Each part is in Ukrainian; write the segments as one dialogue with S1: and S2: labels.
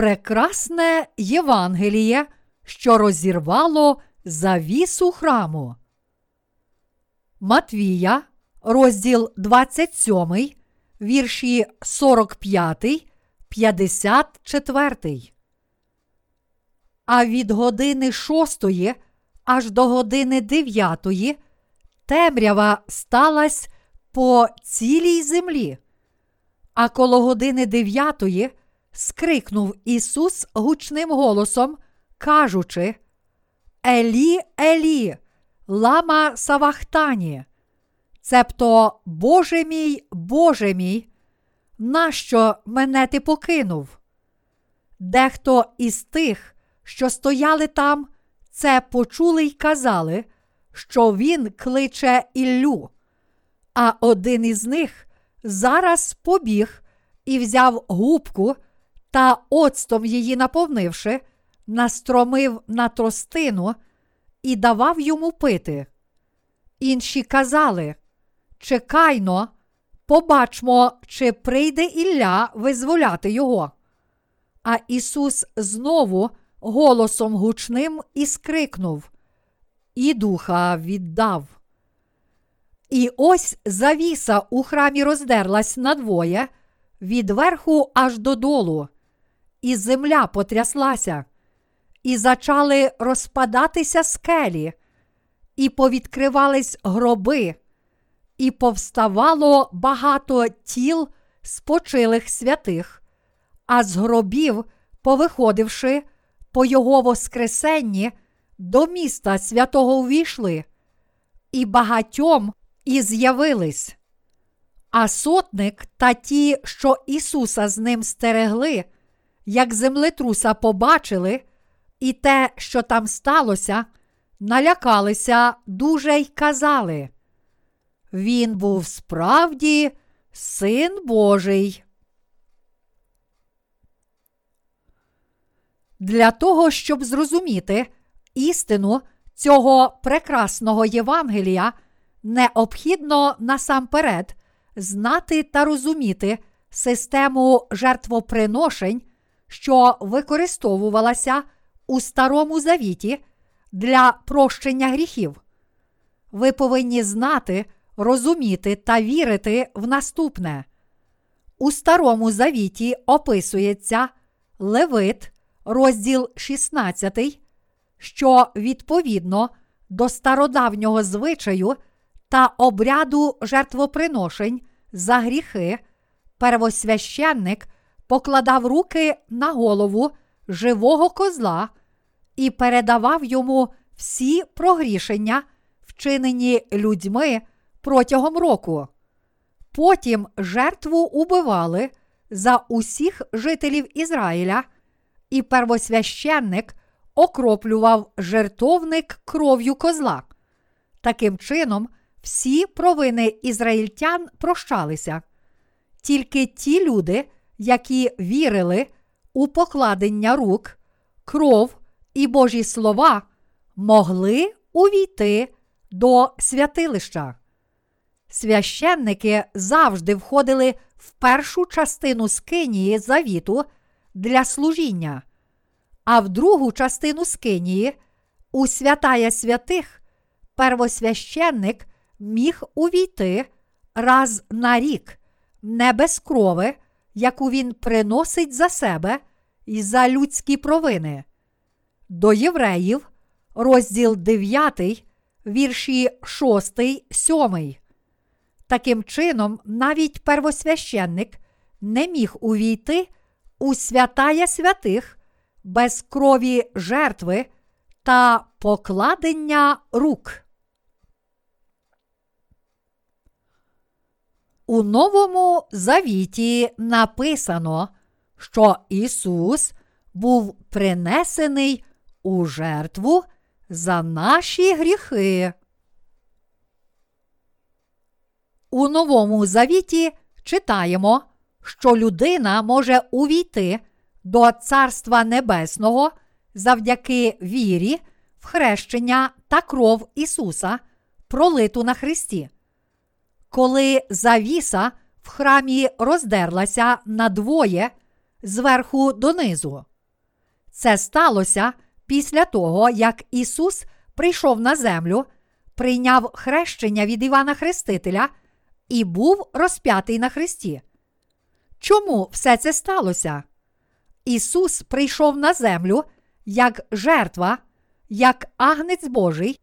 S1: прекрасне Євангеліє, що розірвало завісу храму. Матвія, розділ 27, вірші 45, 54. А від години шостої аж до години дев'ятої темрява сталась по цілій землі. А коло години дев'ятої скрикнув Ісус гучним голосом, кажучи: Елі, Елі, лама Савахтані, цебто, Боже мій, Боже мій, нащо мене ти покинув? Дехто із тих, що стояли там, це почули й казали, що він кличе Іллю. А один із них зараз побіг і взяв губку та оцтом її наповнивши, настромив на тростину і давав йому пити. Інші казали: Чекайно, побачмо, чи прийде Ілля визволяти його. А Ісус знову голосом гучним і скрикнув, і духа віддав. І ось завіса у храмі роздерлась надвоє, від верху аж додолу, і земля потряслася, і зачали розпадатися скелі, і повідкривались гроби, і повставало багато тіл спочилих святих, а з гробів, повиходивши по його Воскресенні, до міста святого увійшли, і багатьом і з'явились. А сотник та ті, що Ісуса з ним стерегли, як землетруса побачили, і те, що там сталося, налякалися дуже й казали. Він був справді син Божий. Для того, щоб зрозуміти істину цього прекрасного Євангелія, необхідно насамперед знати та розуміти систему жертвоприношень, що використовувалася у Старому Завіті для прощення гріхів. Ви повинні знати, розуміти та вірити в наступне. У Старому Завіті описується Левит, розділ 16, що відповідно до стародавнього звичаю та обряду жертвоприношень за гріхи, первосвященник покладав руки на голову живого козла і передавав йому всі прогрішення, вчинені людьми протягом року. Потім жертву убивали за усіх жителів Ізраїля, і первосвященник окроплював жертовник кров'ю козла. Таким чином, всі провини ізраїльтян прощалися. Тільки ті люди, які вірили у покладення рук, кров і Божі слова, могли увійти до святилища. Священники завжди входили в першу частину скинії завіту для служіння, а в другу частину скинії у святая святих первосвященник міг увійти раз на рік, не без крови, яку він приносить за себе і за людські провини. До євреїв, розділ 9, вірші 6, 7. Таким чином, навіть первосвященник не міг увійти у святая святих без крові жертви та покладення рук. У Новому Завіті написано, що Ісус був принесений у жертву за наші гріхи. У Новому Завіті читаємо, що людина може увійти до Царства Небесного завдяки вірі, в хрещення та кров Ісуса, пролиту на Христі. Коли завіса в храмі роздерлася надвоє зверху донизу, Це сталося після того, як Ісус прийшов на землю, прийняв хрещення від Івана Хрестителя і був розп'ятий на Христі. Чому все це сталося? Ісус прийшов на землю як жертва, як агнець Божий.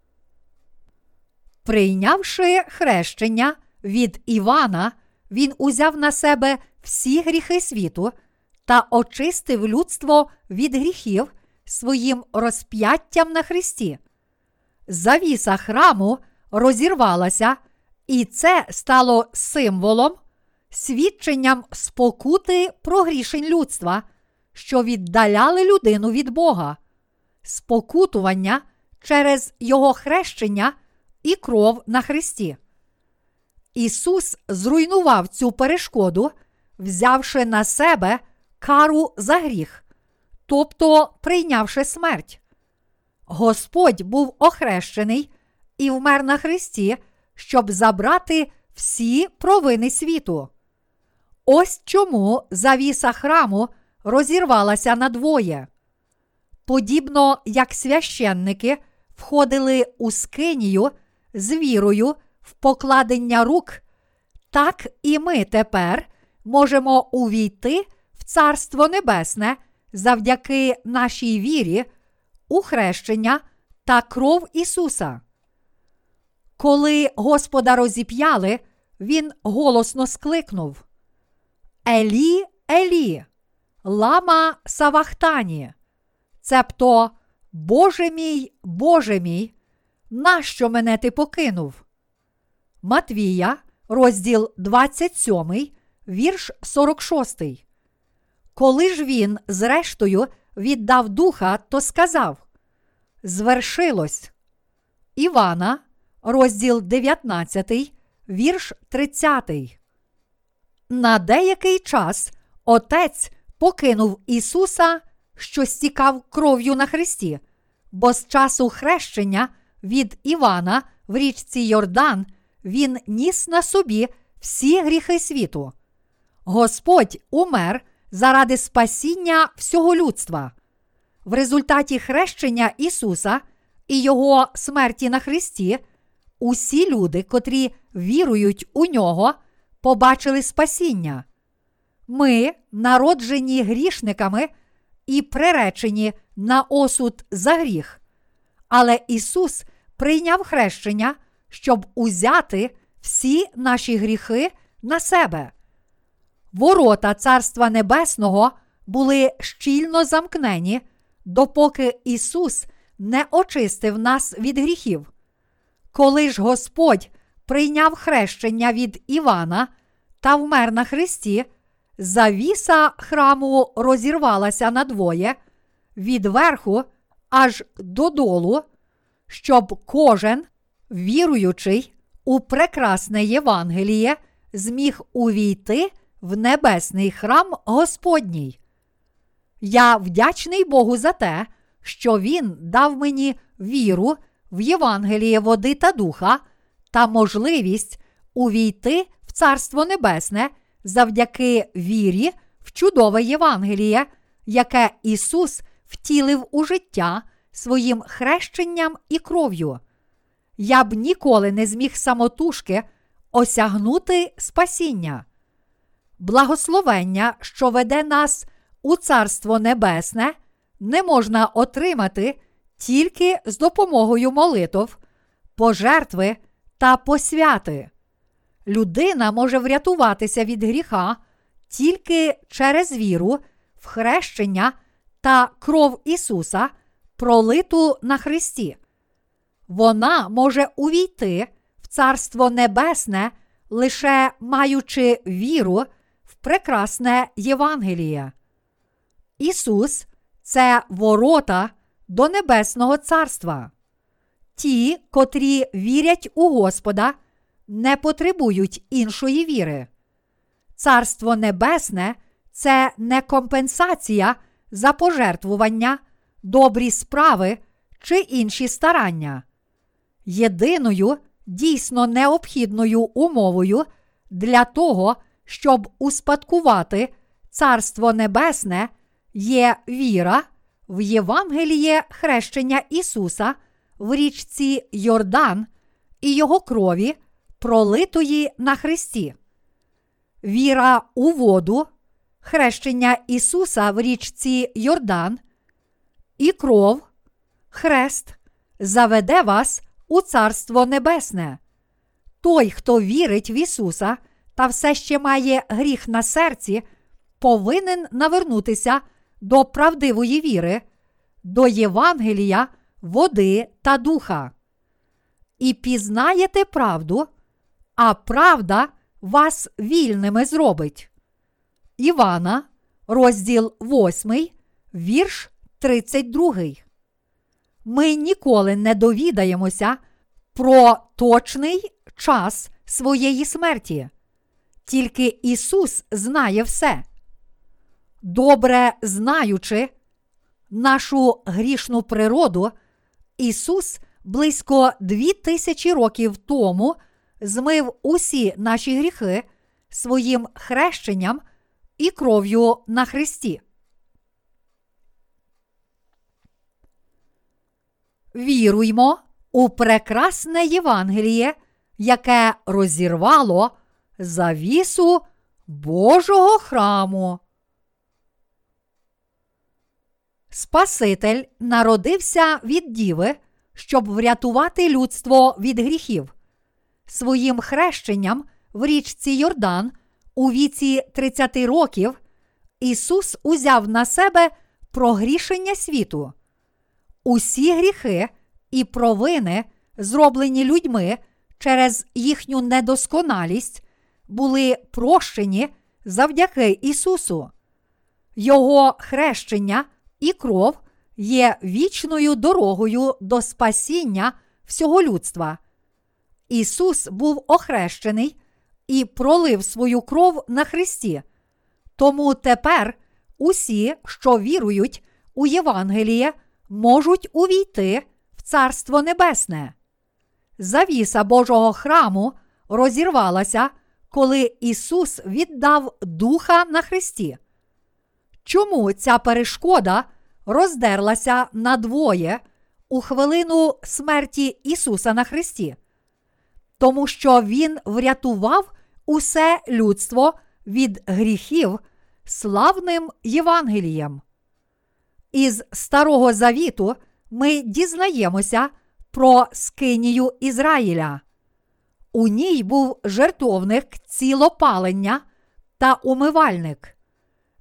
S1: Прийнявши хрещення від Івана, Він узяв на себе всі гріхи світу та очистив людство від гріхів своїм розп'яттям на Христі. Завіса храму розірвалася, і це стало символом, свідченням спокути прогрішень людства, що віддаляли людину від Бога, спокутування через Його хрещення і кров на Христі. Ісус зруйнував цю перешкоду, взявши на себе кару за гріх, тобто прийнявши смерть. Господь був охрещений і вмер на Христі, щоб забрати всі провини світу. Ось чому завіса храму розірвалася надвоє. Подібно як священники входили у скинію з вірою в покладення рук, так і ми тепер можемо увійти в Царство Небесне завдяки нашій вірі, у хрещення та кров Ісуса. Коли Господа розіп'яли, Він голосно скликнув Елі, Елі, лама Савахтані, цебто, Боже мій, Боже мій, нащо мене ти покинув? Матвія, розділ 27, вірш 46. Коли ж він, зрештою, віддав духа, то сказав: Звершилось. Івана, розділ 19, вірш 30. На деякий час Отець покинув Ісуса, що стікав кров'ю на Христі, бо з часу хрещення від Івана в річці Йордан він ніс на собі всі гріхи світу. Господь умер заради спасіння всього людства. В результаті хрещення Ісуса і Його смерті на Христі, усі люди, котрі вірують у нього, побачили спасіння. Ми, народжені грішниками і приречені на осуд за гріх. Але Ісус прийняв хрещення, щоб узяти всі наші гріхи на себе. Ворота Царства Небесного були щільно замкнені, допоки Ісус не очистив нас від гріхів. Коли ж Господь прийняв хрещення від Івана та вмер на Христі, завіса храму розірвалася надвоє від верху аж додолу, щоб кожен віруючий у прекрасне Євангеліє зміг увійти в небесний храм Господній. Я вдячний Богу за те, що Він дав мені віру в Євангеліє води та духа та можливість увійти в Царство Небесне завдяки вірі в чудове Євангеліє, яке Ісус втілив у життя своїм хрещенням і кров'ю. Я б ніколи не зміг самотужки осягнути спасіння. Благословення, що веде нас у Царство Небесне, не можна отримати тільки з допомогою молитв, пожертви та посвяти. Людина може врятуватися від гріха тільки через віру, в хрещення та кров Ісуса, пролиту на Христі. Вона може увійти в Царство Небесне, лише маючи віру в прекрасне Євангеліє. Ісус це ворота до Небесного Царства. Ті, котрі вірять у Господа, не потребують іншої віри. Царство Небесне це не компенсація за пожертвування, добрі справи чи інші старання. Єдиною дійсно необхідною умовою для того, щоб успадкувати Царство Небесне, є віра в Євангеліє хрещення Ісуса в річці Йордан і Його крові, пролитої на Христі. Віра у воду, хрещення Ісуса в річці Йордан і кров, хрест заведе вас у Царство Небесне. Той, хто вірить в Ісуса та все ще має гріх на серці, повинен навернутися до правдивої віри, до Євангелія, води та духа. І пізнаєте правду, а правда вас вільними зробить. Івана, розділ 8, вірш 32. Ми ніколи не довідаємося про точний час своєї смерті. Тільки Ісус знає все. Добре знаючи нашу грішну природу, Ісус близько дві тисячі років тому змив усі наші гріхи своїм хрещенням і кров'ю на Христі. Віруймо у прекрасне Євангеліє, яке розірвало завісу Божого храму. Спаситель народився від Діви, щоб врятувати людство від гріхів. Своїм хрещенням в річці Йордан у віці 30 років Ісус узяв на себе прогрішення світу. Усі гріхи і провини, зроблені людьми через їхню недосконалість, були прощені завдяки Ісусу. Його хрещення і кров є вічною дорогою до спасіння всього людства. Ісус був охрещений і пролив свою кров на Христі. Тому тепер усі, що вірують у Євангеліє, можуть увійти в Царство Небесне. Завіса Божого храму розірвалася, коли Ісус віддав Духа на Христі. Чому ця перешкода роздерлася надвоє у хвилину смерті Ісуса на Христі? Тому що Він врятував усе людство від гріхів славним Євангелієм. Із Старого Завіту ми дізнаємося про скинію Ізраїля. У ній був жертовник цілопалення та умивальник.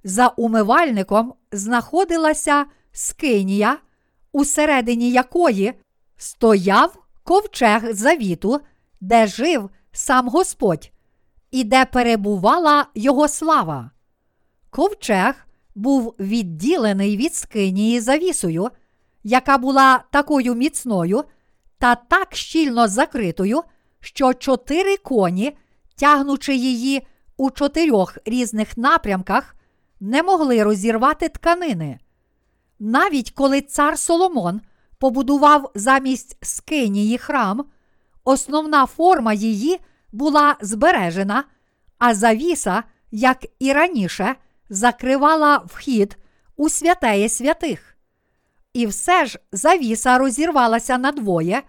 S1: За умивальником знаходилася скинія, усередині якої стояв ковчег завіту, де жив сам Господь, і де перебувала його слава. Ковчег був відділений від скинії завісою, яка була такою міцною та так щільно закритою, що чотири коні, тягнучи її у чотирьох різних напрямках, не могли розірвати тканини. Навіть коли цар Соломон побудував замість скинії храм, основна форма її була збережена, а завіса, як і раніше, закривала вхід у святеє святих. І все ж завіса розірвалася надвоє,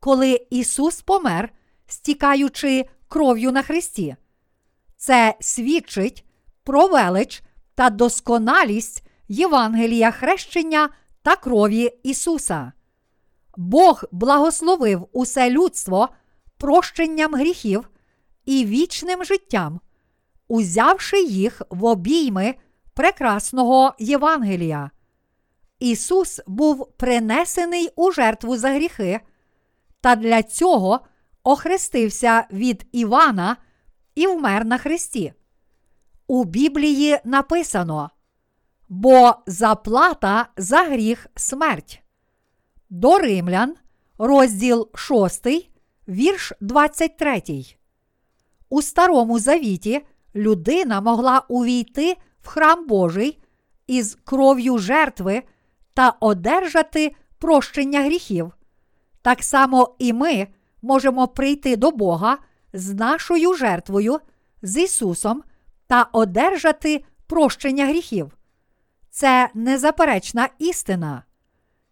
S1: коли Ісус помер, стікаючи кров'ю на Христі. Це свідчить про велич та досконалість Євангелія хрещення та крові Ісуса. Бог благословив усе людство прощенням гріхів і вічним життям, узявши їх в обійми прекрасного Євангелія. Ісус був принесений у жертву за гріхи, та для цього охрестився від Івана і вмер на Христі. У Біблії написано: Бо заплата за гріх смерть. До Римлян, розділ 6, вірш 23. У Старому Завіті людина могла увійти в храм Божий із кров'ю жертви та одержати прощення гріхів. Так само і ми можемо прийти до Бога з нашою жертвою, з Ісусом та одержати прощення гріхів. це незаперечна істина.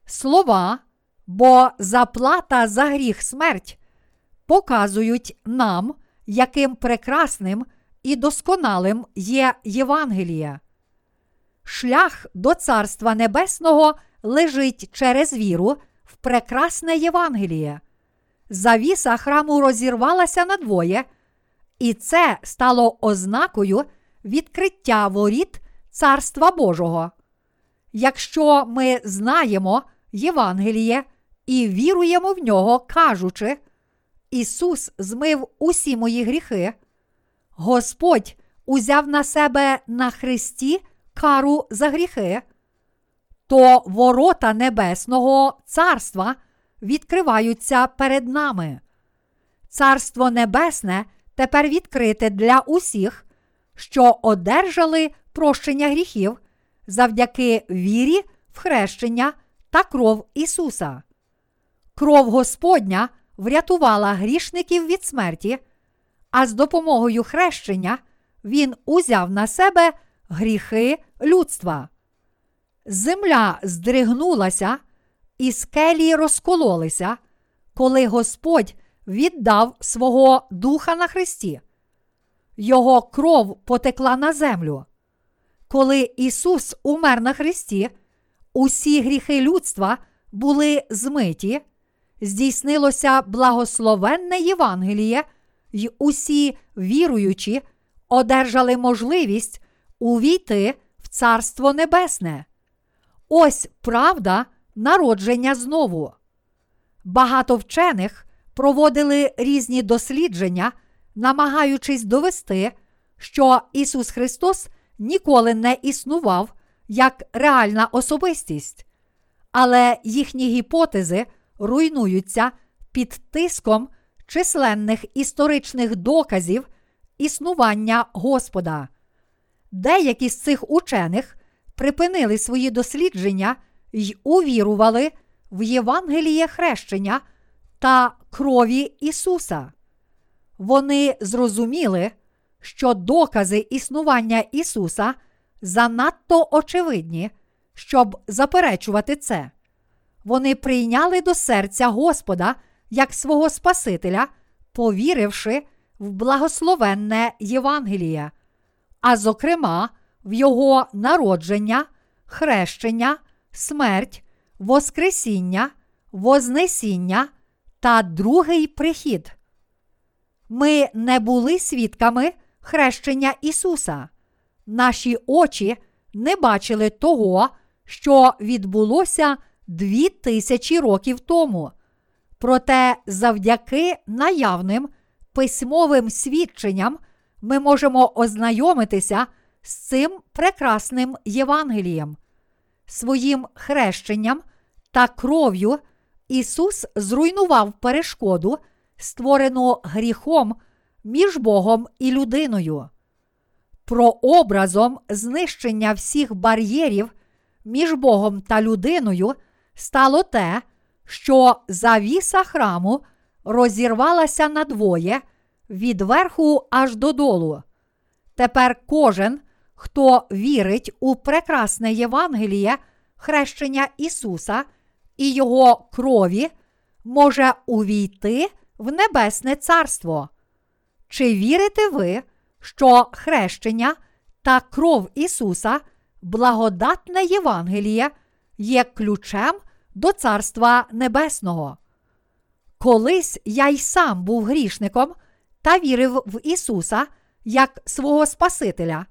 S1: Слова, бо заплата за гріх смерть показують нам, яким прекрасним і досконалим є Євангеліє. Шлях до Царства Небесного лежить через віру в прекрасне Євангеліє. Завіса храму розірвалася надвоє, і це стало ознакою відкриття воріт Царства Божого. Якщо ми знаємо Євангеліє і віруємо в нього, кажучи, Ісус змив усі мої гріхи, Господь узяв на себе на Христі кару за гріхи, то ворота Небесного Царства відкриваються перед нами. Царство Небесне тепер відкрите для усіх, що одержали прощення гріхів завдяки вірі в хрещення та кров Ісуса. Кров Господня врятувала грішників від смерті, а з допомогою хрещення Він узяв на себе гріхи людства. Земля здригнулася, і скелі розкололися, коли Господь віддав свого Духа на Христі. Його кров потекла на землю. Коли Ісус умер на Христі, усі гріхи людства були змиті, здійснилося благословенне Євангеліє, й усі віруючі одержали можливість увійти в Царство Небесне. Ось правда народження знову. Багато вчених проводили різні дослідження, намагаючись довести, що Ісус Христос ніколи не існував як реальна особистість, але їхні гіпотези руйнуються під тиском численних історичних доказів існування Господа. Деякі з цих учених припинили свої дослідження й увірували в Євангеліє хрещення та крові Ісуса. Вони зрозуміли, що докази існування Ісуса занадто очевидні, щоб заперечувати це. Вони прийняли до серця Господа як свого Спасителя, повіривши в благословенне Євангеліє, а зокрема, в Його народження, хрещення, смерть, Воскресіння, Вознесіння та другий прихід. Ми не були свідками хрещення Ісуса. Наші очі не бачили того, що відбулося дві тисячі років тому. Проте завдяки наявним письмовим свідченням ми можемо ознайомитися з цим прекрасним Євангелієм. Своїм хрещенням та кров'ю Ісус зруйнував перешкоду, створену гріхом між Богом і людиною. Прообразом знищення всіх бар'єрів між Богом та людиною стало те, що завіса храму розірвалася надвоє від верху аж додолу. Тепер кожен, хто вірить у прекрасне Євангеліє, хрещення Ісуса і Його крові, може увійти в Небесне Царство. Чи вірите ви, що хрещення та кров Ісуса, благодатне Євангеліє, є ключем до Царства Небесного? Колись я й сам був грішником та вірив в Ісуса як свого Спасителя,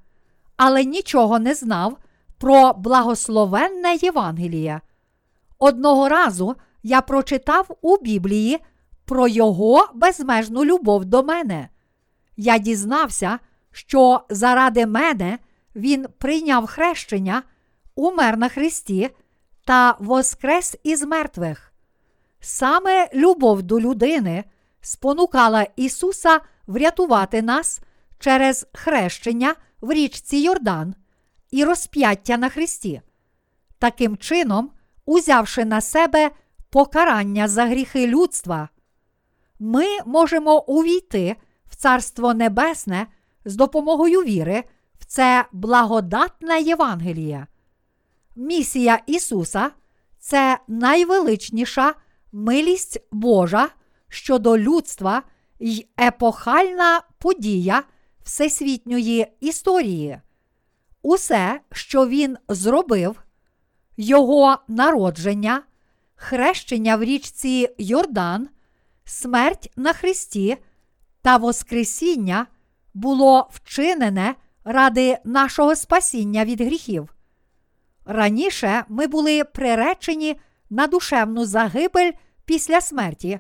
S1: але нічого не знав про благословенне Євангеліє. Одного разу я прочитав у Біблії про Його безмежну любов до мене. Я дізнався, що заради мене Він прийняв хрещення, умер на Христі та воскрес із мертвих. Саме любов до людини спонукала Ісуса врятувати нас через хрещення в річці Йордан і розп'яття на Христі. Таким чином, узявши на себе покарання за гріхи людства, ми можемо увійти в Царство Небесне з допомогою віри в це благодатне Євангеліє. Місія Ісуса це найвеличніша милість Божа щодо людства й епохальна подія всесвітньої історії. Усе, що він зробив, його народження, хрещення в річці Йордан, смерть на Христі та Воскресіння було вчинене ради нашого спасіння від гріхів. Раніше ми були приречені на душевну загибель після смерті.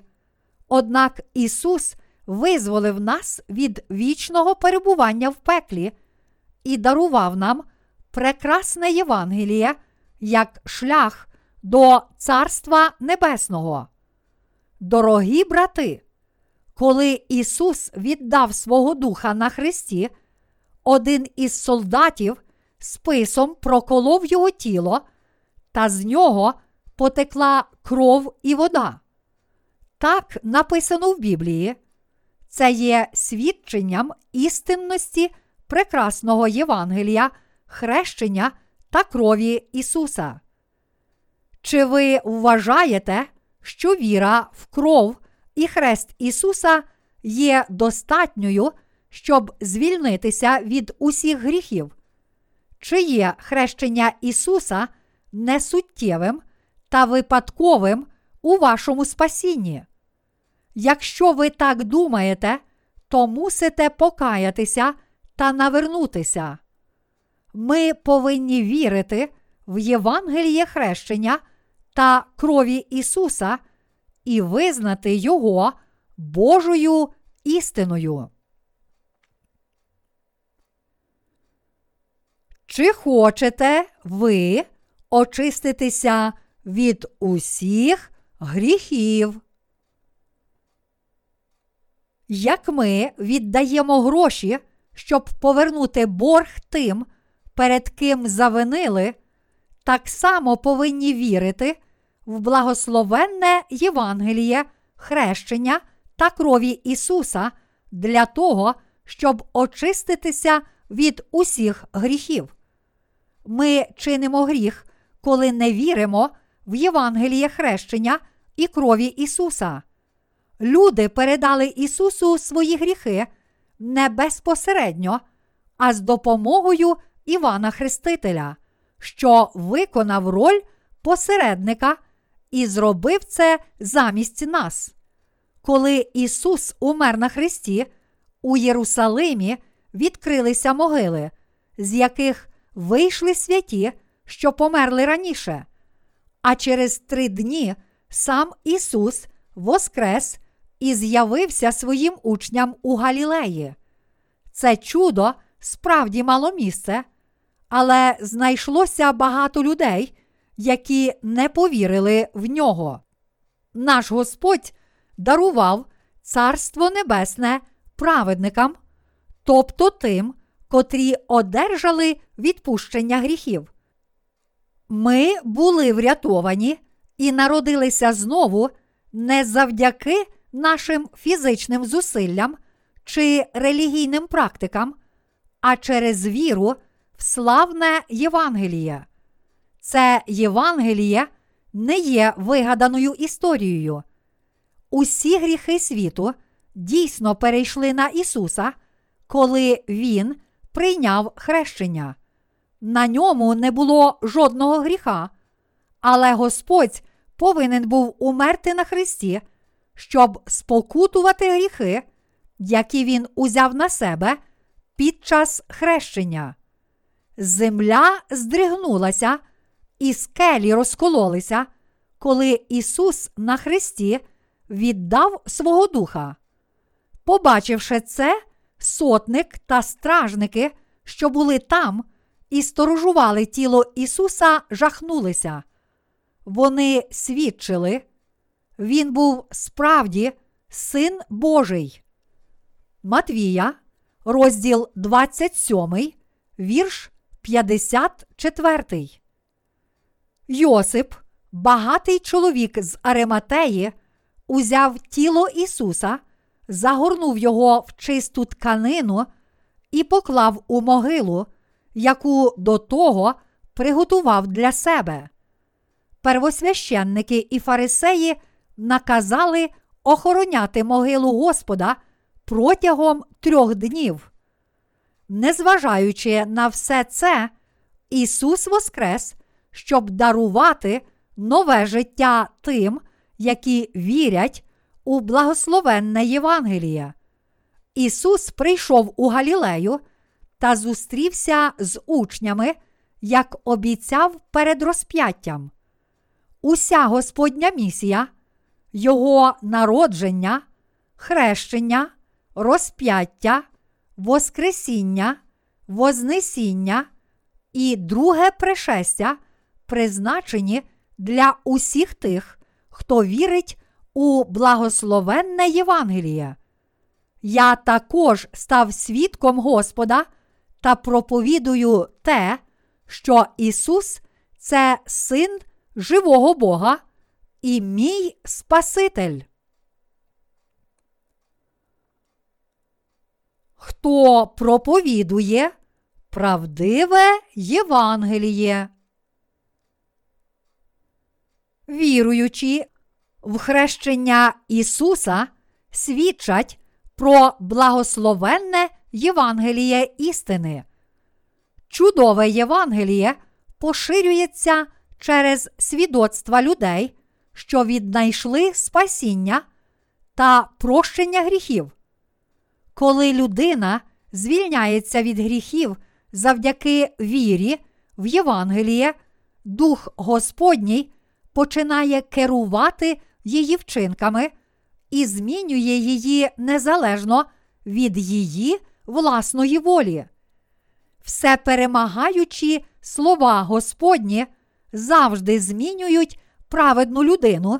S1: Однак Ісус визволив нас від вічного перебування в пеклі і дарував нам прекрасне Євангеліє як шлях до Царства Небесного. Дорогі брати, коли Ісус віддав свого Духа на Христі, один із солдатів списом проколов його тіло, та з нього потекла кров і вода. Так написано в Біблії. Це є свідченням істинності прекрасного Євангелія, хрещення та крові Ісуса. Чи ви вважаєте, що віра в кров і хрест Ісуса є достатньою, щоб звільнитися від усіх гріхів? Чи є хрещення Ісуса несуттєвим та випадковим у вашому спасінні? Якщо ви так думаєте, то мусите покаятися та навернутися. Ми повинні вірити в Євангеліє хрещення та крові Ісуса і визнати Його Божою істиною. Чи хочете ви очиститися від усіх гріхів? Як ми віддаємо гроші, щоб повернути борг тим, перед ким завинили, так само повинні вірити в благословенне Євангеліє, хрещення та крові Ісуса для того, щоб очиститися від усіх гріхів. Ми чинимо гріх, коли не віримо в Євангеліє хрещення і крові Ісуса. Люди передали Ісусу свої гріхи не безпосередньо, а з допомогою Івана Хрестителя, що виконав роль посередника і зробив це замість нас. Коли Ісус умер на Христі, у Єрусалимі відкрилися могили, з яких вийшли святі, що померли раніше. А через три дні сам Ісус воскрес і з'явився своїм учням у Галілеї. Це чудо справді мало місце, але знайшлося багато людей, які не повірили в нього. Наш Господь дарував Царство Небесне праведникам, тобто тим, котрі одержали відпущення гріхів. Ми були врятовані і народилися знову не завдяки нашим фізичним зусиллям чи релігійним практикам, а через віру в славне Євангеліє. Це Євангеліє не є вигаданою історією. Усі гріхи світу дійсно перейшли на Ісуса, коли Він прийняв хрещення. На ньому не було жодного гріха, але Господь повинен був умерти на Христі, щоб спокутувати гріхи, які Він узяв на себе під час хрещення. Земля здригнулася, і скелі розкололися, коли Ісус на Христі віддав свого духа. Побачивши це, сотник та стражники, що були там, і сторожували тіло Ісуса, жахнулися. Вони свідчили, Він був справді Син Божий. Матвія, розділ 27, вірш 54. Йосип, багатий чоловік з Арематеї, узяв тіло Ісуса, загорнув його в чисту тканину і поклав у могилу, яку до того приготував для себе. Первосвященники і фарисеї наказали охороняти могилу Господа протягом трьох днів. Незважаючи на все це, Ісус Воскрес, щоб дарувати нове життя тим, які вірять у благословенне Євангеліє. Ісус прийшов у Галілею та зустрівся з учнями, як обіцяв перед розп'яттям. Уся Господня місія, Його народження, хрещення, розп'яття, Воскресіння, Вознесіння і друге пришестя призначені для усіх тих, хто вірить у благословенне Євангеліє. Я також став свідком Господа та проповідую те, що Ісус це син живого Бога і мій Спаситель. Хто проповідує правдиве Євангеліє? Віруючи в хрещення Ісуса, свідчать про благословенне Євангеліє істини. Чудове Євангеліє поширюється через свідоцтва людей, що віднайшли спасіння та прощення гріхів. Коли людина звільняється від гріхів завдяки вірі в Євангеліє, Дух Господній починає керувати її вчинками і змінює її незалежно від її власної волі. Все перемагаючі слова Господні завжди змінюють праведну людину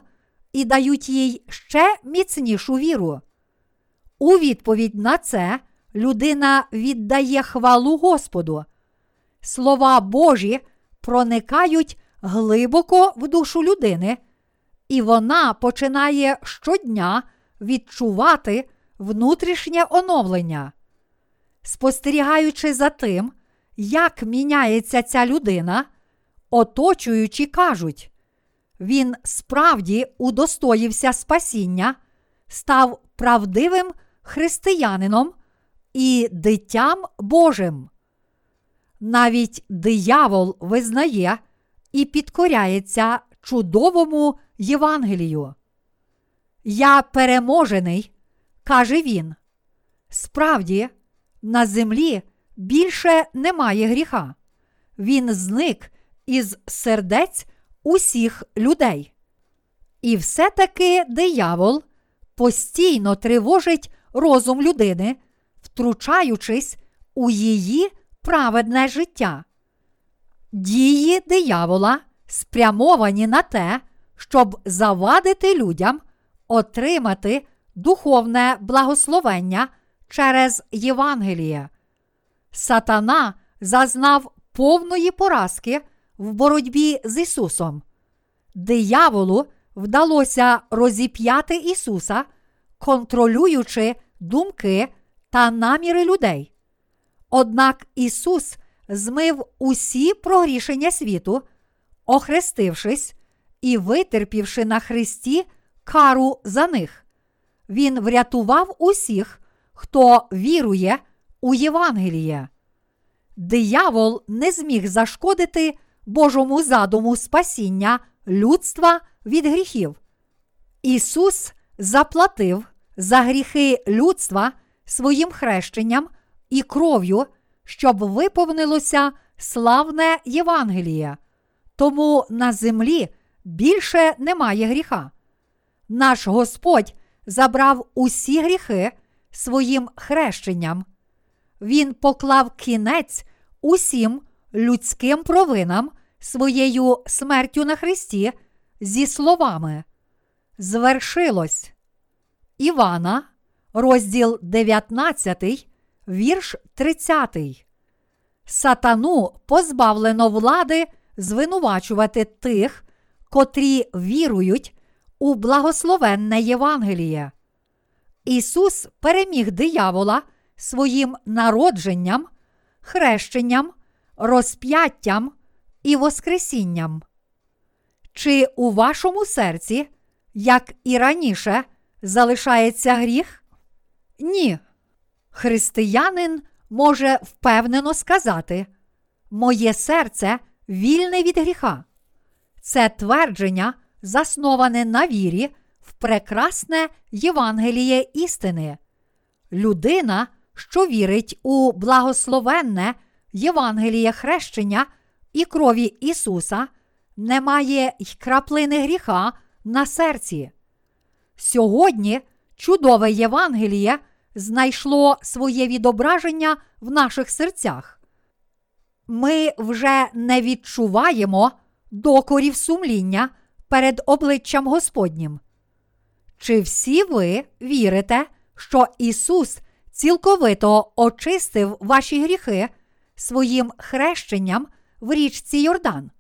S1: і дають їй ще міцнішу віру. У відповідь на це людина віддає хвалу Господу. Слова Божі проникають глибоко в душу людини, і вона починає щодня відчувати внутрішнє оновлення. Спостерігаючи за тим, як міняється ця людина, оточуючи кажуть, він справді удостоївся спасіння, став правдивим християнином і дитям Божим. Навіть диявол визнає і підкоряється чудовому Євангелію. Я переможений, каже він. Справді, на землі більше немає гріха. Він зник із сердець усіх людей. І все-таки диявол постійно тривожить розум людини, втручаючись у її праведне життя. Дії диявола спрямовані на те, щоб завадити людям отримати духовне благословення через Євангеліє. Сатана зазнав повної поразки в боротьбі з Ісусом. Дияволу вдалося розіп'яти Ісуса, контролюючи думки та наміри людей. Однак Ісус змив усі прогрішення світу, охрестившись і витерпівши на Христі кару за них. Він врятував усіх, хто вірує у Євангеліє. Диявол не зміг зашкодити Божому задуму спасіння людства від гріхів. Ісус заплатив за гріхи людства своїм хрещенням і кров'ю, щоб виповнилося славне Євангеліє. Тому на землі більше немає гріха. Наш Господь забрав усі гріхи своїм хрещенням. Він поклав кінець усім людським провинам своєю смертю на Христі зі словами. Звершилось. Івана, розділ 19, вірш 30. Сатану позбавлено влади звинувачувати тих, котрі вірують у благословенне Євангеліє. Ісус переміг диявола своїм народженням, хрещенням, розп'яттям і Воскресінням. Чи у вашому серці, як і раніше, залишається гріх? Ні. Християнин може впевнено сказати: Моє серце вільне від гріха. Це твердження, засноване на вірі в прекрасне Євангеліє істини. Людина, що вірить у благословенне Євангеліє хрещення і крові Ісуса, не має й краплини гріха на серці. Сьогодні чудове Євангеліє знайшло своє відображення в наших серцях. Ми вже не відчуваємо докорів сумління перед обличчям Господнім. Чи всі ви вірите, що Ісус цілковито очистив ваші гріхи своїм хрещенням в річці Йордан?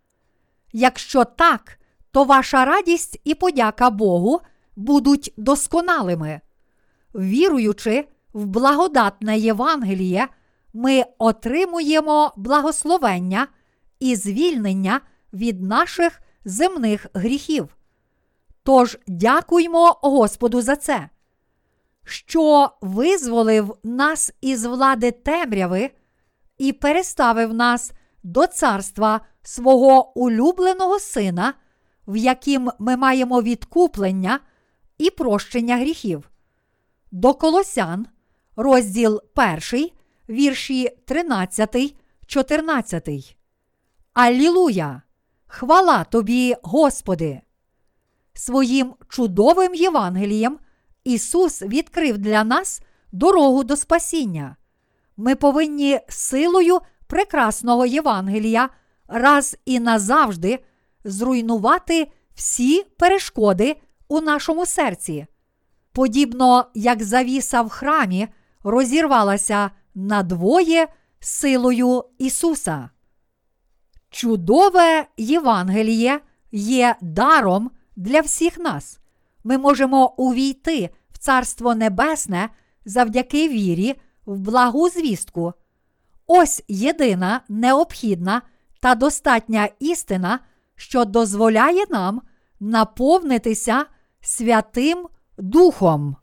S1: Якщо так, то ваша радість і подяка Богу будуть досконалими. Віруючи в благодатне Євангеліє, ми отримуємо благословення і звільнення від наших земних гріхів. Тож дякуймо Господу за це, що визволив нас із влади темряви і переставив нас до царства свого улюбленого Сина, в яким ми маємо відкуплення і прощення гріхів. До Колосян, розділ 1, вірші 13, 14. Алілуя! Хвала тобі, Господи! Своїм чудовим Євангелієм Ісус відкрив для нас дорогу до спасіння. Ми повинні силою прекрасного Євангелія раз і назавжди зруйнувати всі перешкоди у нашому серці. Подібно як завіса в храмі розірвалася надвоє силою Ісуса. Чудове Євангеліє є даром для всіх нас. Ми можемо увійти в Царство Небесне завдяки вірі в благу звістку. Ось єдина необхідна та достатня істина, що дозволяє нам наповнитися Святим Духом.